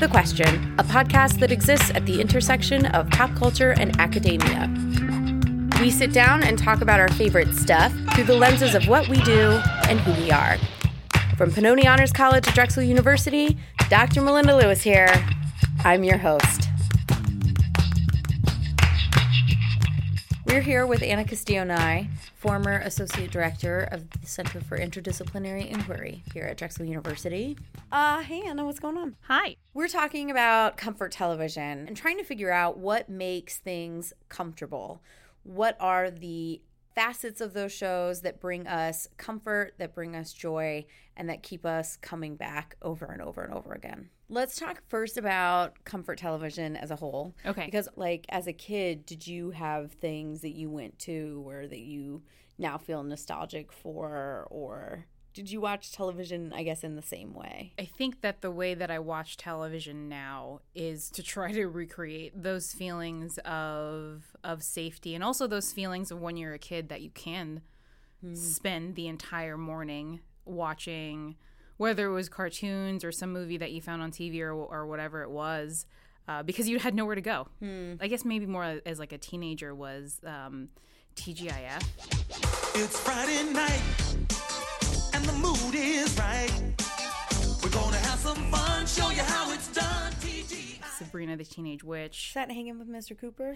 the Question, a podcast that exists at the intersection of pop culture and academia. We sit down and talk about our favorite stuff through the lenses of what we do and who we are. From Pennoni Honors College at Drexel University, Dr. Melinda Lewis here. I'm your host. We're here with Anna Castillo Nye, former Associate Director of the Center for Interdisciplinary Inquiry here at Drexel University. Uh, hey, Anna, what's going on? Hi. We're talking about comfort television and trying to figure out what makes things comfortable. What are the facets of those shows that bring us comfort, that bring us joy, and that keep us coming back over and over and over again. Let's talk first about comfort television as a whole. Okay. Because, like, as a kid, did you have things that you went to or that you now feel nostalgic for? Or did you watch television, I guess, in the same way? I think that the way that I watch television now is to try to recreate those feelings of of safety and also those feelings of when you're a kid that you can hmm. spend the entire morning watching whether it was cartoons or some movie that you found on TV or, or whatever it was uh, because you had nowhere to go. I guess maybe more as like a teenager was um, TGIF. It's Friday night, and the mood is right. We're gonna have some fun, show you how it's done. TG. Sabrina the Teenage Witch Is that hanging with Mr. Cooper?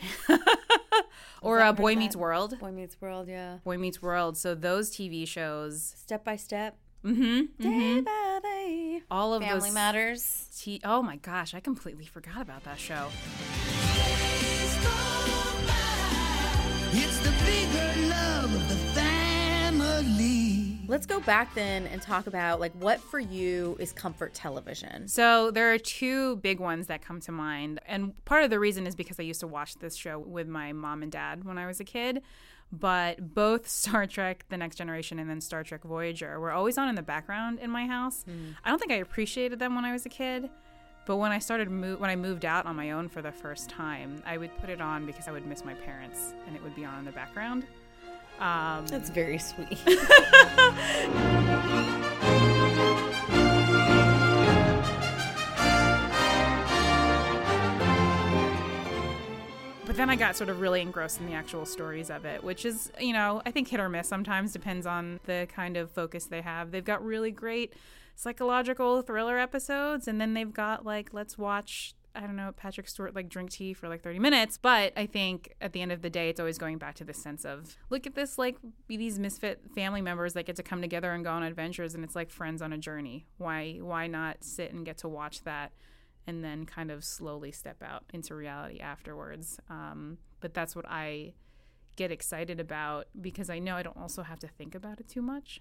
or uh, Boy Meets World. Boy Meets World, yeah. Boy Meets World. So those TV shows, Step by step. Mm-hmm, Day by day. all of Family those Matters. T- oh my gosh, I completely forgot about that show. It's the bigger love of the family. Let's go back then and talk about like what for you is comfort television. So there are two big ones that come to mind, and part of the reason is because I used to watch this show with my mom and dad when I was a kid. But both Star Trek: The Next Generation and then Star Trek Voyager were always on in the background in my house. Hmm. I don't think I appreciated them when I was a kid. But when I started mo- when I moved out on my own for the first time, I would put it on because I would miss my parents, and it would be on in the background. Um, That's very sweet. but then I got sort of really engrossed in the actual stories of it, which is, you know, I think hit or miss sometimes, depends on the kind of focus they have. They've got really great psychological thriller episodes, and then they've got like, let's watch. I don't know, Patrick Stewart like drink tea for like 30 minutes. But I think at the end of the day, it's always going back to this sense of look at this, like these misfit family members that get to come together and go on adventures, and it's like friends on a journey. Why, why not sit and get to watch that and then kind of slowly step out into reality afterwards. Um, but that's what I get excited about because I know I don't also have to think about it too much.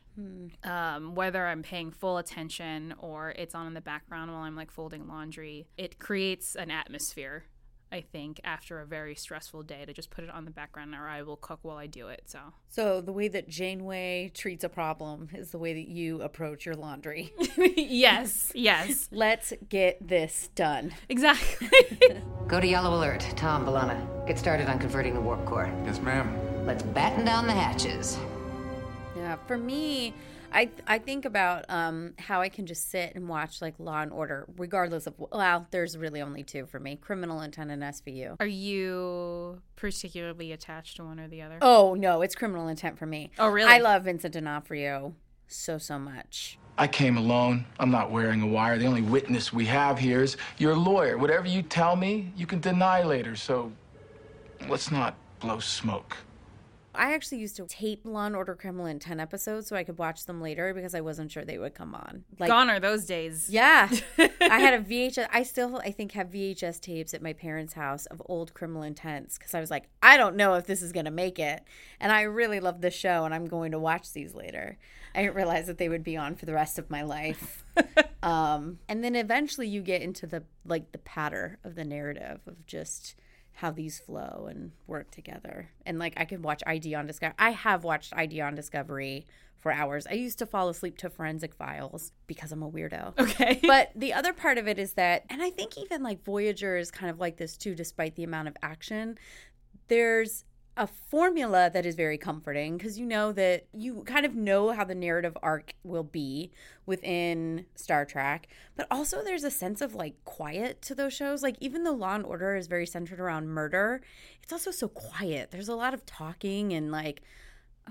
Um, whether I'm paying full attention or it's on in the background while I'm like folding laundry, it creates an atmosphere. I think after a very stressful day to just put it on the background or I will cook while I do it. So so the way that Janeway treats a problem is the way that you approach your laundry. yes, yes, Let's get this done. exactly. Go to yellow alert. Tom, B'Elanna. Get started on converting the warp core. Yes, ma'am. Let's batten down the hatches. Yeah, for me, I I think about um, how I can just sit and watch like Law and Order, regardless of well, there's really only two for me: Criminal Intent and SVU. Are you particularly attached to one or the other? Oh no, it's Criminal Intent for me. Oh, really? I love Vincent D'Onofrio so so much. I came alone. I'm not wearing a wire. The only witness we have here is your lawyer. Whatever you tell me, you can deny later. So let's not blow smoke. I actually used to tape Law and Order Criminal Intent episodes so I could watch them later because I wasn't sure they would come on. Like Gone are those days. Yeah. I had a VHS. I still, I think, have VHS tapes at my parents' house of old Criminal Intents because I was like, I don't know if this is going to make it. And I really love the show and I'm going to watch these later. I didn't realize that they would be on for the rest of my life. um, and then eventually you get into the, like, the patter of the narrative of just how these flow and work together. And like I could watch ID on Discovery. I have watched ID on Discovery for hours. I used to fall asleep to Forensic Files because I'm a weirdo. Okay. But the other part of it is that, and I think even like Voyager is kind of like this too, despite the amount of action. There's a formula that is very comforting because you know that you kind of know how the narrative arc will be within Star Trek, but also there's a sense of like quiet to those shows. Like even though Law and Order is very centered around murder, it's also so quiet. There's a lot of talking and like,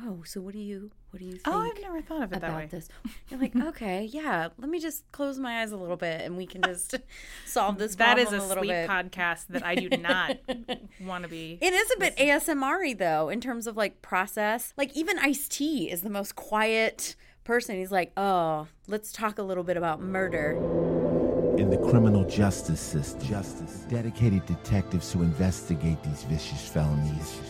oh, so what do you what do you think? Oh, I've never thought of it that about way. this. You're like, okay, yeah. Let me just close my eyes a little bit, and we can just solve this. That is a, a little sleep bit. podcast that I do not want to be. It is a bit ASMR though, in terms of like process. Like even Ice T is the most quiet person. He's like, oh, let's talk a little bit about murder. In the criminal justice system. Justice. Dedicated detectives who investigate these vicious felonies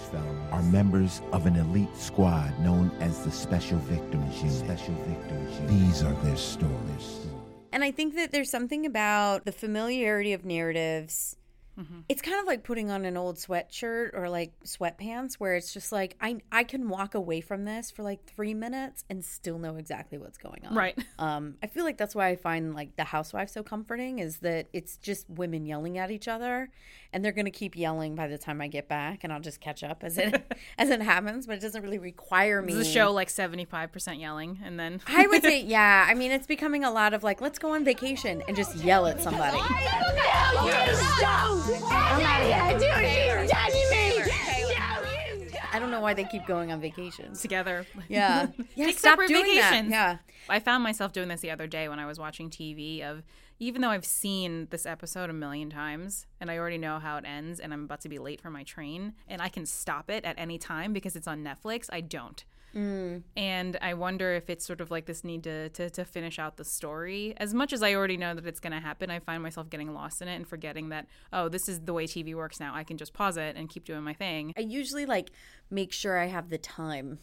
are members of an elite squad known as the Special Victims Unit. Special Victims Unit. These are their stories. And I think that there's something about the familiarity of narratives. Mm-hmm. It's kind of like putting on an old sweatshirt or like sweatpants where it's just like I I can walk away from this for like 3 minutes and still know exactly what's going on. Right. Um I feel like that's why I find like The Housewife so comforting is that it's just women yelling at each other and they're going to keep yelling by the time I get back and I'll just catch up as it as it happens, but it doesn't really require me The show like seventy five percent yelling, and then I would say, yeah. I mean, it's becoming a lot of like, let's go on vacation and just yell at somebody. I don't know why they keep going on vacations. together. Yeah, yeah. Take stop separate doing vacations. that. Yeah, I found myself doing this the other day when I was watching TV of even though I've seen this episode a million times and I already know how it ends and I'm about to be late for my train and I can stop it at any time because it's on Netflix, I don't. Mm. And I wonder if it's sort of like this need to, to, to finish out the story. As much as I already know that it's going to happen, I find myself getting lost in it and forgetting that, oh, this is the way TV works now. I can just pause it and keep doing my thing. I usually like make sure I have the time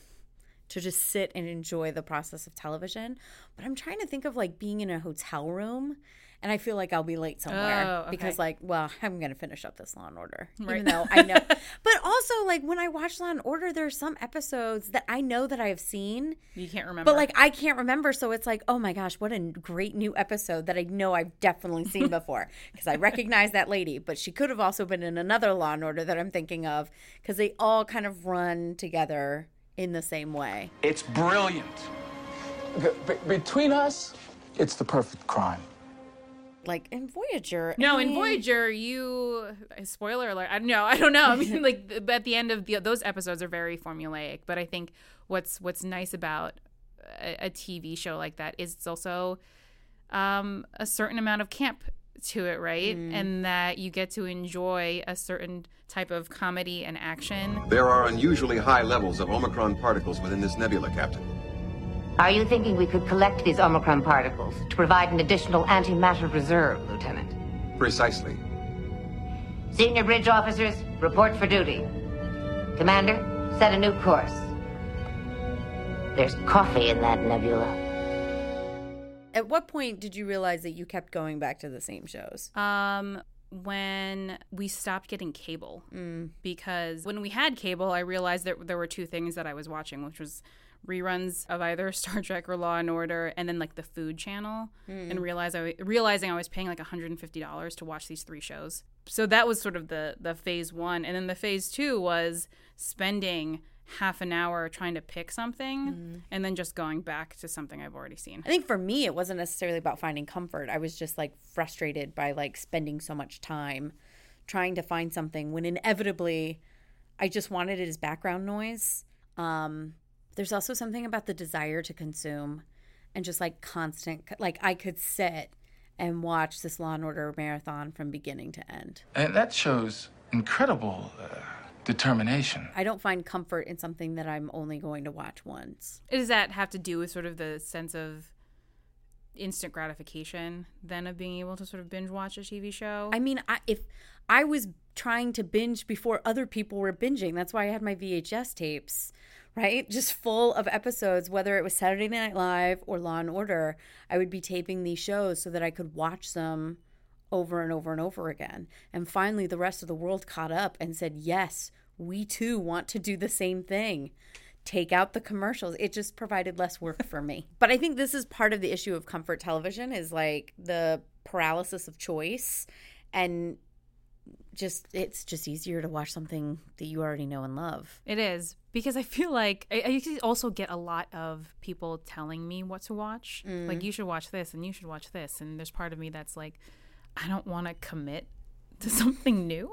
to just sit and enjoy the process of television. But I'm trying to think of like being in a hotel room. And I feel like I'll be late somewhere Oh, okay. because, like, well, I'm going to finish up this Law and Order, Right. even though I know. but also, like, when I watch Law and Order, there are some episodes that I know that I have seen, You can't remember. But like I can't remember, so it's like, oh my gosh, what a great new episode that I know I've definitely seen before because I recognize that lady, but she could have also been in another Law and Order that I'm thinking of because they all kind of run together in the same way. It's brilliant. Be- be- between us, it's the perfect crime. Like in Voyager, No, I in Voyager, you spoiler alert. I don't know. I don't know. I mean, like at the end of the, those episodes are very formulaic. But I think what's what's nice about a, a TV show like that is it's also um, a certain amount of camp to it, right? And that you get to enjoy a certain type of comedy and action. There are unusually high levels of Omicron particles within this nebula, Captain. Are you thinking we could collect these Omicron particles to provide an additional antimatter reserve, Lieutenant? Precisely. Senior bridge officers, report for duty. Commander, set a new course. There's coffee in that nebula. At what point did you realize that you kept going back to the same shows? Um, when we stopped getting cable, Mm. because when we had cable, I realized that there were two things that I was watching, which was reruns of either Star Trek or Law and Order, and then like the Food Channel, and realize I realizing I was paying like one hundred and fifty dollars to watch these three shows. So that was sort of the the phase one, and then the phase two was spending half an hour trying to pick something and then just going back to something I've already seen. I think for me, it wasn't necessarily about finding comfort. I was just like frustrated by like spending so much time trying to find something when inevitably I just wanted it as background noise. Um, there's also something about the desire to consume and just like constant, like I could sit and watch this Law and Order marathon from beginning to end. And that shows incredible uh, determination. I don't find comfort in something that I'm only going to watch once. Does that have to do with sort of the sense of instant gratification then of being able to sort of binge watch a TV show? I mean, I, if I was trying to binge before other people were binging, that's why I had my VHS tapes, right? Just full of episodes, whether it was Saturday Night Live or Law and Order. I would be taping these shows so that I could watch them over and over and over again. And finally, the rest of the world caught up and said, yes, we too want to do the same thing. Take out the commercials. It just provided less work for me. But I think this is part of the issue of comfort television is like the paralysis of choice and just it's just easier to watch something that you already know and love. It is because I feel like I, I also get a lot of people telling me what to watch. Like mm. you should watch this and you should watch this, and there's part of me that's like, I don't want to commit to something new.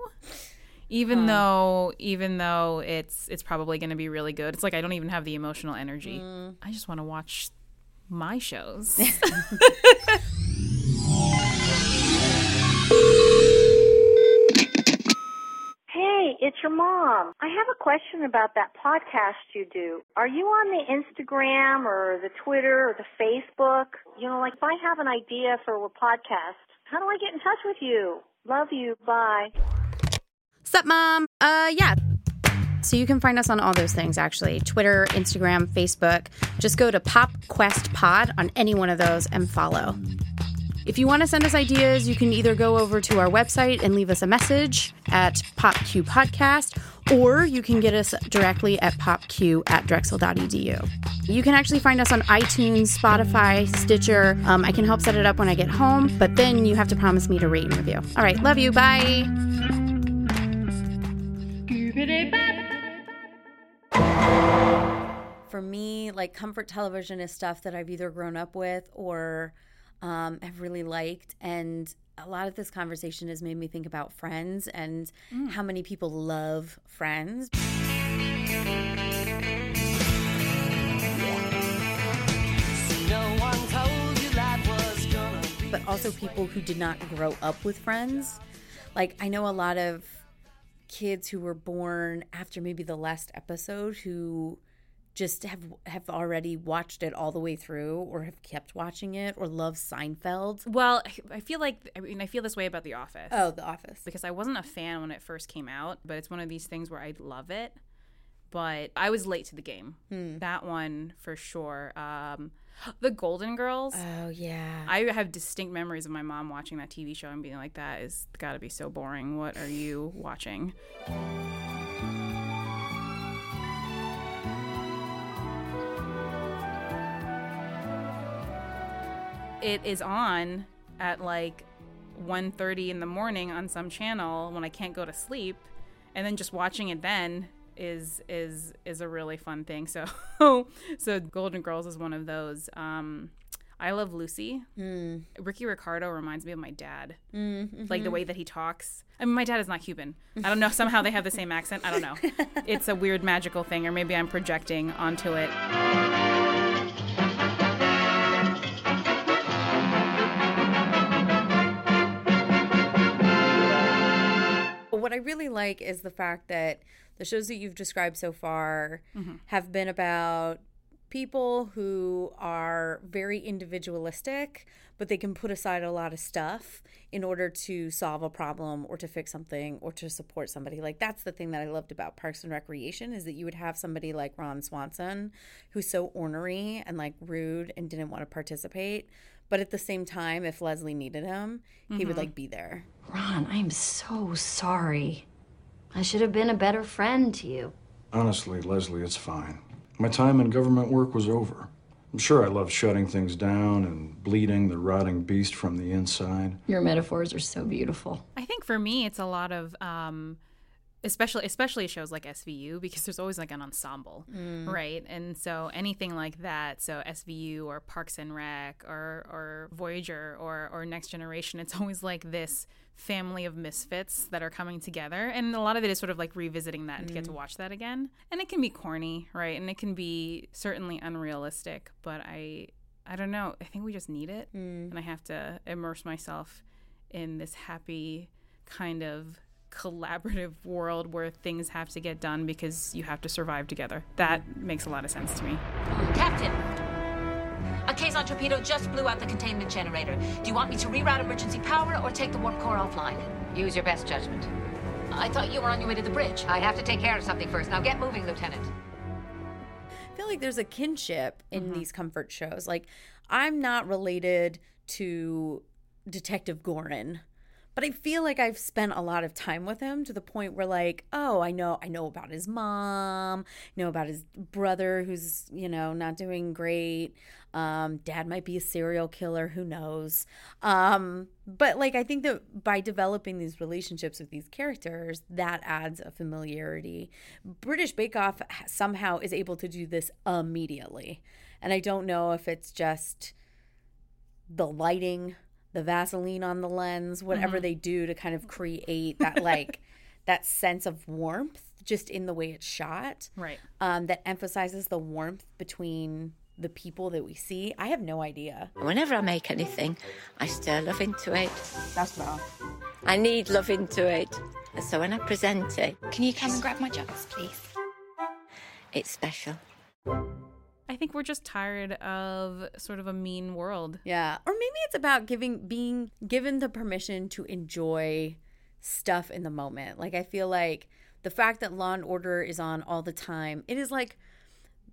Even though, even though it's it's probably going to be really good, it's like I don't even have the emotional energy. Mm. I just want to watch my shows. your mom. I have a question about that podcast you do. Are you on the Instagram or the Twitter or the Facebook? You know, like if I have an idea for a podcast, how do I get in touch with you? Love you. Bye. Sup, mom? Uh, yeah. So you can find us on all those things actually Twitter, Instagram, Facebook. Just go to Pop Quest Pod on any one of those and follow. If you want to send us ideas, you can either go over to our website and leave us a message at PopQ Podcast, or you can get us directly at popq at drexel.edu. You can actually find us on iTunes, Spotify, Stitcher. Um, I can help set it up when I get home, but then you have to promise me to rate and review. All right, love you. Bye. For me, like comfort television is stuff that I've either grown up with or um, have really liked. And a lot of this conversation has made me think about friends and how many people love friends. No one told you life was gonna be but also people who did not grow up with friends. Like I know a lot of kids who were born after maybe the last episode who just have have already watched it all the way through or have kept watching it or love Seinfeld. well, I- feel like I mean I feel this way about The Office. Oh, The Office. because I wasn't a fan when it first came out, but it's one of these things where I love it. But I was late to the game. That one for sure. Um, the Golden Girls. Oh yeah. I have distinct memories of my mom watching that TV show and being like, "That is got to be so boring. What are you watching?" It is on at like 1.30 in the morning on some channel when I can't go to sleep, and then just watching it then is is is a really fun thing. So so Golden Girls is one of those. Um, I love Lucy. Ricky Ricardo reminds me of my dad. Like the way that he talks. I mean, my dad is not Cuban. I don't know. Somehow they have the same accent. I don't know. It's a weird magical thing, or maybe I'm projecting onto it. What I really like is the fact that the shows that you've described so far mm-hmm. have been about people who are very individualistic, but they can put aside a lot of stuff in order to solve a problem or to fix something or to support somebody. Like that's the thing that I loved about Parks and Recreation is that you would have somebody like Ron Swanson who's so ornery and like rude and didn't want to participate. But at the same time, if Leslie needed him, he would like be there. Ron, I am so sorry. I should have been a better friend to you. Honestly, Leslie, it's fine. My time in government work was over. I'm sure I love shutting things down and bleeding the rotting beast from the inside. Your metaphors are so beautiful. I think for me, it's a lot of, um, especially especially shows like SVU because there's always like an ensemble, mm. right? And so anything like that, so SVU or Parks and Rec or or Voyager or or Next Generation, it's always like this family of misfits that are coming together, and a lot of it is sort of like revisiting that and to get to mm. watch that again. And it can be corny, right? And it can be certainly unrealistic, but I. I don't know. I think we just need it. Mm. And I have to immerse myself in this happy kind of collaborative world where things have to get done because you have to survive together. That makes a lot of sense to me. Captain, a Kazon torpedo just blew out the containment generator. Do you want me to reroute emergency power or take the warp core offline? Use your best judgment. I thought you were on your way to the bridge. I have to take care of something first. Now get moving, Lieutenant. I feel like there's a kinship in mm-hmm. these comfort shows. Like, I'm not related to Detective Goren, But I feel like I've spent a lot of time with him to the point where like, oh, I know I know about his mom, know about his brother who's, you know, not doing great. Um, dad might be a serial killer, who knows. Um, but like I think that by developing these relationships with these characters, that adds a familiarity. British Bake Off somehow is able to do this immediately. And I don't know if it's just the lighting, the Vaseline on the lens, whatever Mhm. they do to kind of create that like that sense of warmth just in the way it's shot. Right. Um, that emphasizes the warmth between the people that we see. I have no idea. Whenever I make anything, I stir love into it. That's wrong. I need love into it. And so when I present it, Can you come and grab my jugs, please? it's special. I think we're just tired of sort of a mean world. Yeah. Or maybe it's about giving being given the permission to enjoy stuff in the moment. Like I feel like the fact that Law and Order is on all the time, it is like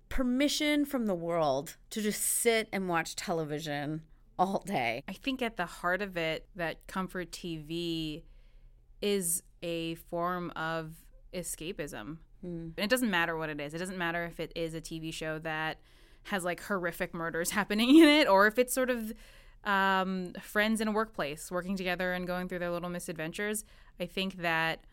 permission from the world to just sit and watch television all day. I think at the heart of it, that comfort TV is a form of escapism. And it doesn't matter what it is. It doesn't matter if it is a TV show that has like horrific murders happening in it or if it's sort of um, friends in a workplace working together and going through their little misadventures. I think that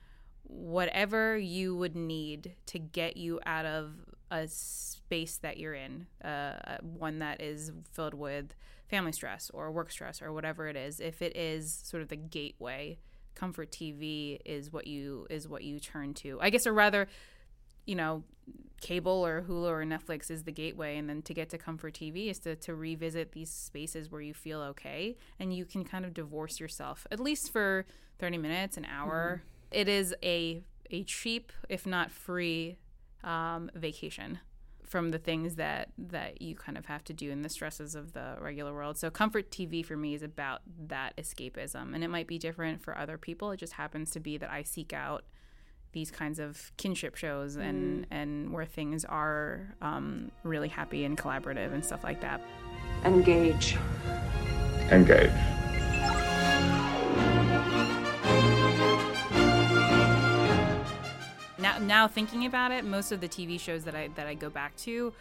whatever you would need to get you out of a space that you're in, uh, one that is filled with family stress or work stress or whatever it is, if it is sort of the gateway, comfort TV is what you is what you turn to. I guess, or rather, you know, cable or Hulu or Netflix is the gateway, and then to get to comfort TV is to to revisit these spaces where you feel okay and you can kind of divorce yourself at least for thirty minutes, an hour. It is a a cheap, if not free, um, vacation from the things that that you kind of have to do in the stresses of the regular world. So comfort TV for me is about that escapism, and it might be different for other people. It just happens to be that I seek out these kinds of kinship shows and and where things are um, really happy and collaborative and stuff like that. Engage. Engage. Now, now thinking about it, most of the TV shows that I that I go back to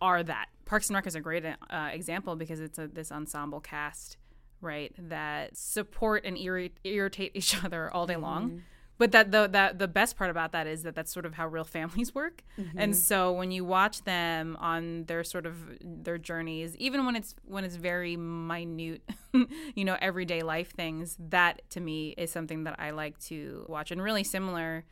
are that. Parks and Rec is a great uh, example because it's a, this ensemble cast, right, that support and irri- irritate each other all day long. But that the that the best part about that is that that's sort of how real families work. And Mhm. so when you watch them on their sort of their journeys, even when it's when it's very minute, you know, everyday life things, that to me is something that I like to watch. And really similar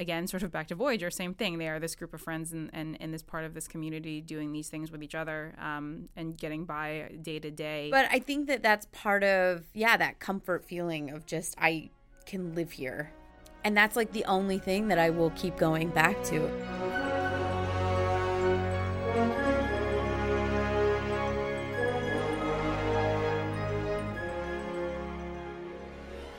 again, sort of back to Voyager, same thing. They are this group of friends and, and, and this part of this community doing these things with each other um, and getting by day to day. But I think that that's part of, yeah, that comfort feeling of just, I can live here. And that's like the only thing that I will keep going back to.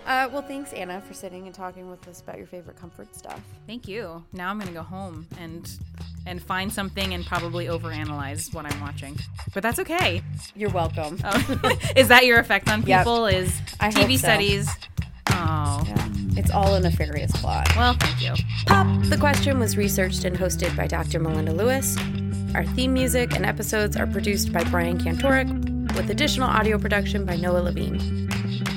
Uh, well, thanks, Anna, for sitting and talking with us about your favorite comfort stuff. Thank you. Now I'm going to go home and and find something and probably overanalyze what I'm watching. But that's okay. You're welcome. Oh. is that your effect on Yep. people? Is I TV hope so. studies? Oh. It's all a nefarious plot. Well, thank you. Pop the Question was researched and hosted by Dr. Melinda Lewis. Our theme music and episodes are produced by Brian Kantorek, with additional audio production by Noah Levine.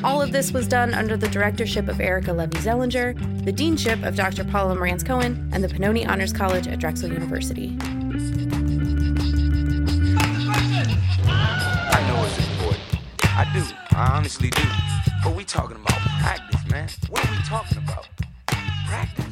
All of this was done under the directorship of Erica Levy Zellinger, the deanship of Dr. Paula Marantz Cohen, and the Pennoni Honors College at Drexel University. I know it's important. I do. I honestly do. But we talking about practice, man. What are we talking about? Practice.